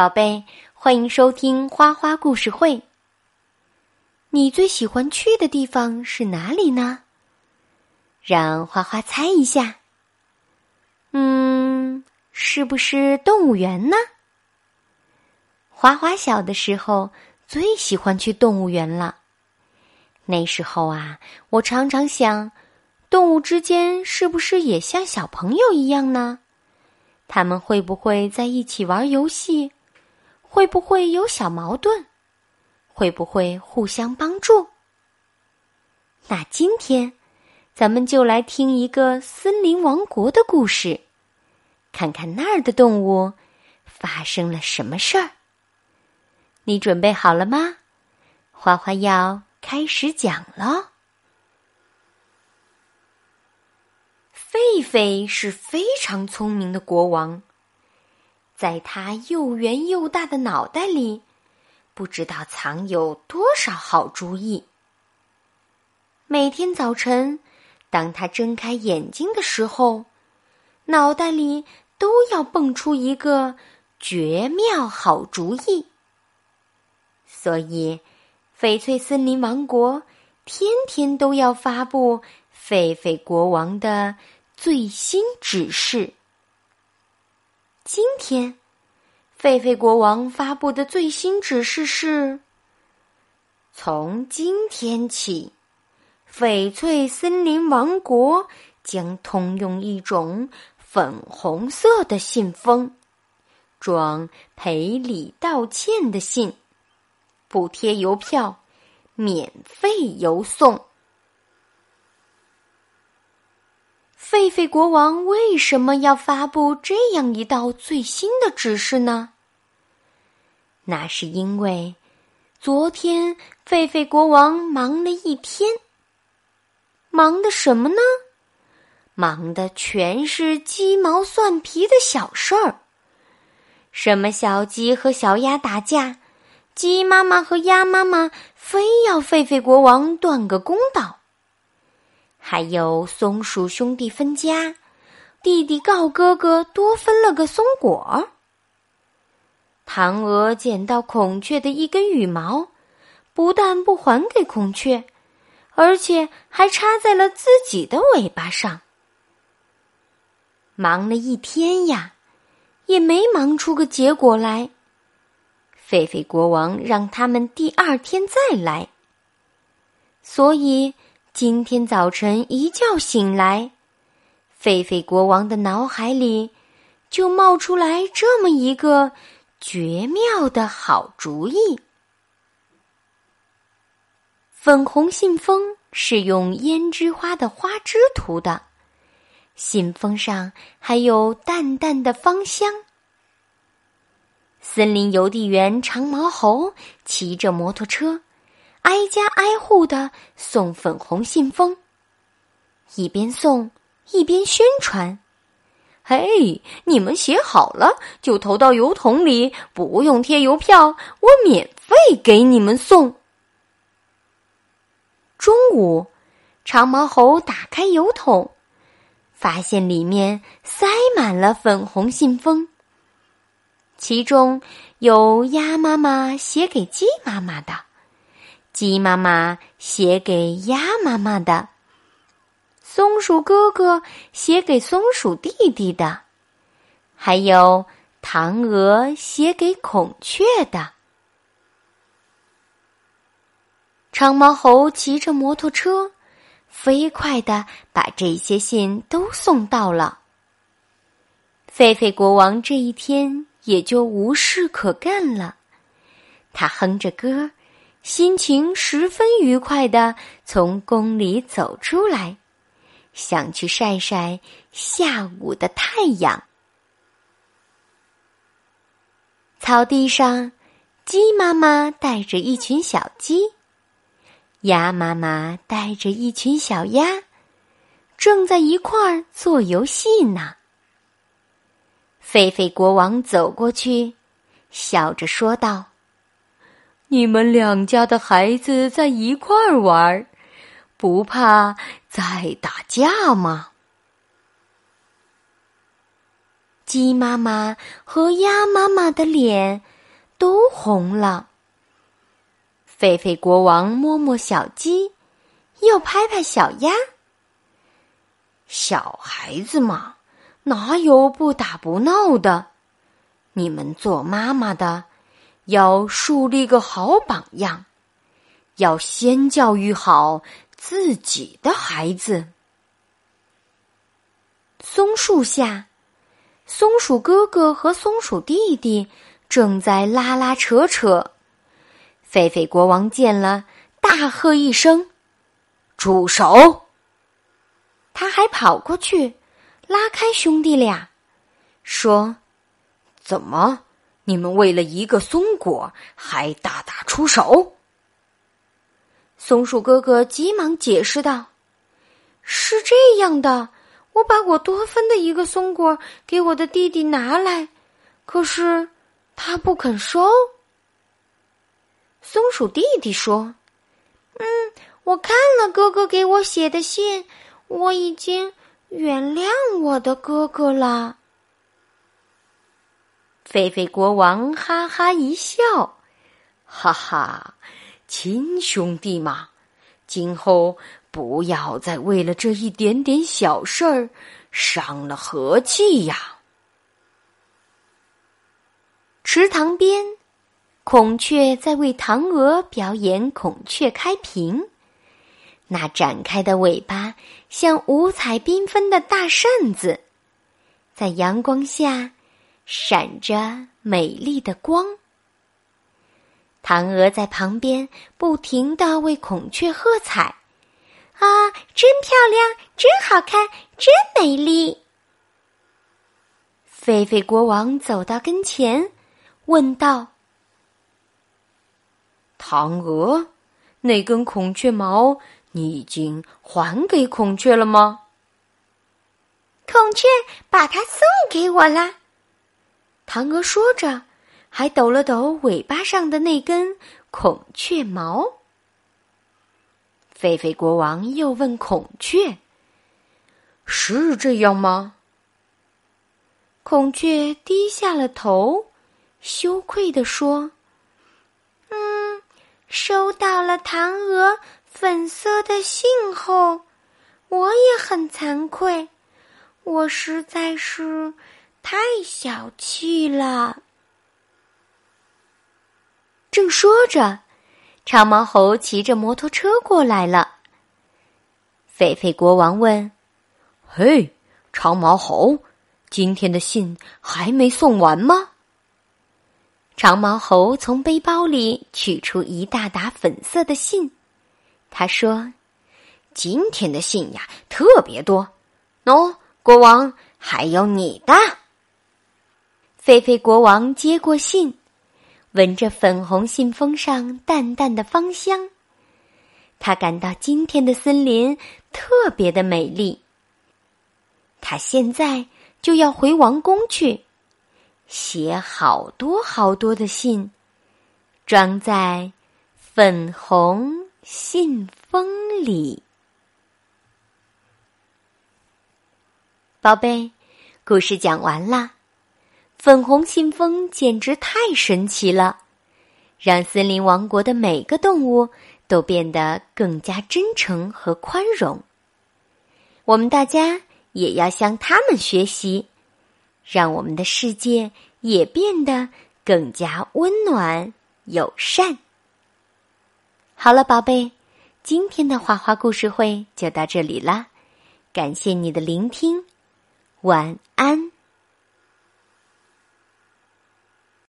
宝贝，欢迎收听花花故事会。你最喜欢去的地方是哪里呢？让花花猜一下。嗯，是不是动物园呢？花花小的时候最喜欢去动物园了。那时候啊，我常常想，动物之间是不是也像小朋友一样呢？他们会不会在一起玩游戏？会不会有小矛盾？会不会互相帮助？那今天，咱们就来听一个森林王国的故事，看看那儿的动物发生了什么事儿。你准备好了吗？花花要开始讲了。狒狒是非常聪明的国王。在他又圆又大的脑袋里，不知道藏有多少好主意。每天早晨，当他睁开眼睛的时候，脑袋里都要蹦出一个绝妙好主意。所以，翡翠森林王国天天都要发布狒狒国王的最新指示。今天，狒狒国王发布的最新指示是：从今天起，翡翠森林王国将通用一种粉红色的信封，装赔礼道歉的信，不贴邮票，免费邮送。狒狒国王为什么要发布这样一道最新的指示呢？那是因为昨天狒狒国王忙了一天，忙的什么呢？忙的全是鸡毛蒜皮的小事儿。什么小鸡和小鸭打架，鸡妈妈和鸭妈妈非要狒狒国王断个公道。还有松鼠兄弟分家，弟弟告哥哥多分了个松果。唐娥捡到孔雀的一根羽毛，不但不还给孔雀，而且还插在了自己的尾巴上。忙了一天呀，也没忙出个结果来。狒狒国王让他们第二天再来，所以。今天早晨一觉醒来，狒狒国王的脑海里就冒出来这么一个绝妙的好主意。粉红信封是用胭脂花的花枝涂的，信封上还有淡淡的芳香。森林邮递员长毛猴骑着摩托车。挨家挨户的送粉红信封，一边送一边宣传：“嘿，你们写好了就投到邮筒里，不用贴邮票，我免费给你们送。”中午，长毛猴打开邮筒，发现里面塞满了粉红信封，其中有鸭妈妈写给鸡妈妈的。鸡妈妈写给鸭妈妈的，松鼠哥哥写给松鼠弟弟的，还有唐娥写给孔雀的。长毛猴骑着摩托车，飞快的把这些信都送到了。狒狒国王这一天也就无事可干了，他哼着歌。心情十分愉快的从宫里走出来，想去晒晒下午的太阳。草地上，鸡妈妈带着一群小鸡，鸭妈妈带着一群小鸭，正在一块儿做游戏呢。狒狒国王走过去，笑着说道。你们两家的孩子在一块儿玩，不怕再打架吗？鸡妈妈和鸭妈妈的脸都红了。狒狒国王摸摸小鸡，又拍拍小鸭。小孩子嘛，哪有不打不闹的？你们做妈妈的，要树立个好榜样，要先教育好自己的孩子。松树下，松鼠哥哥和松鼠弟弟正在拉拉扯扯。狒狒国王见了，大喝一声：“住手！”他还跑过去，拉开兄弟俩，说：“怎么，你们为了一个松果还大打出手？”松鼠哥哥急忙解释道：“是这样的，我把我多分的一个松果给我的弟弟拿来，可是他不肯收。”松鼠弟弟说：“嗯，我看了哥哥给我写的信，我已经原谅我的哥哥了。”狒狒国王哈哈一笑：“哈哈，亲兄弟嘛，今后不要再为了这一点点小事儿伤了和气呀。”池塘边。孔雀在为唐娥表演孔雀开屏，那展开的尾巴像五彩缤纷的大扇子，在阳光下闪着美丽的光。嫦娥在旁边不停的为孔雀喝彩：“啊，真漂亮，真好看，真美丽！”狒狒国王走到跟前，问道。唐娥，那根孔雀毛你已经还给孔雀了吗？孔雀把它送给我了。唐娥说着，还抖了抖尾巴上的那根孔雀毛。狒狒国王又问孔雀：“是这样吗？”孔雀低下了头，羞愧地说。嗯收到了唐娥粉色的信后，我也很惭愧，我实在是太小气了。正说着，长毛猴骑着摩托车过来了。狒狒国王问：“嘿，长毛猴，今天的信还没送完吗？”长毛猴从背包里取出一大沓粉色的信，他说：“今天的信呀，特别多。喏，国王，还有你的。”菲菲国王接过信，闻着粉红信封上淡淡的芳香，他感到今天的森林特别的美丽。他现在就要回王宫去。写好多好多的信，装在粉红信封里。宝贝，故事讲完了。粉红信封简直太神奇了，让森林王国的每个动物都变得更加真诚和宽容。我们大家也要向他们学习。让我们的世界也变得更加温暖友善。好了，宝贝，今天的花花故事会就到这里啦，感谢你的聆听，晚安。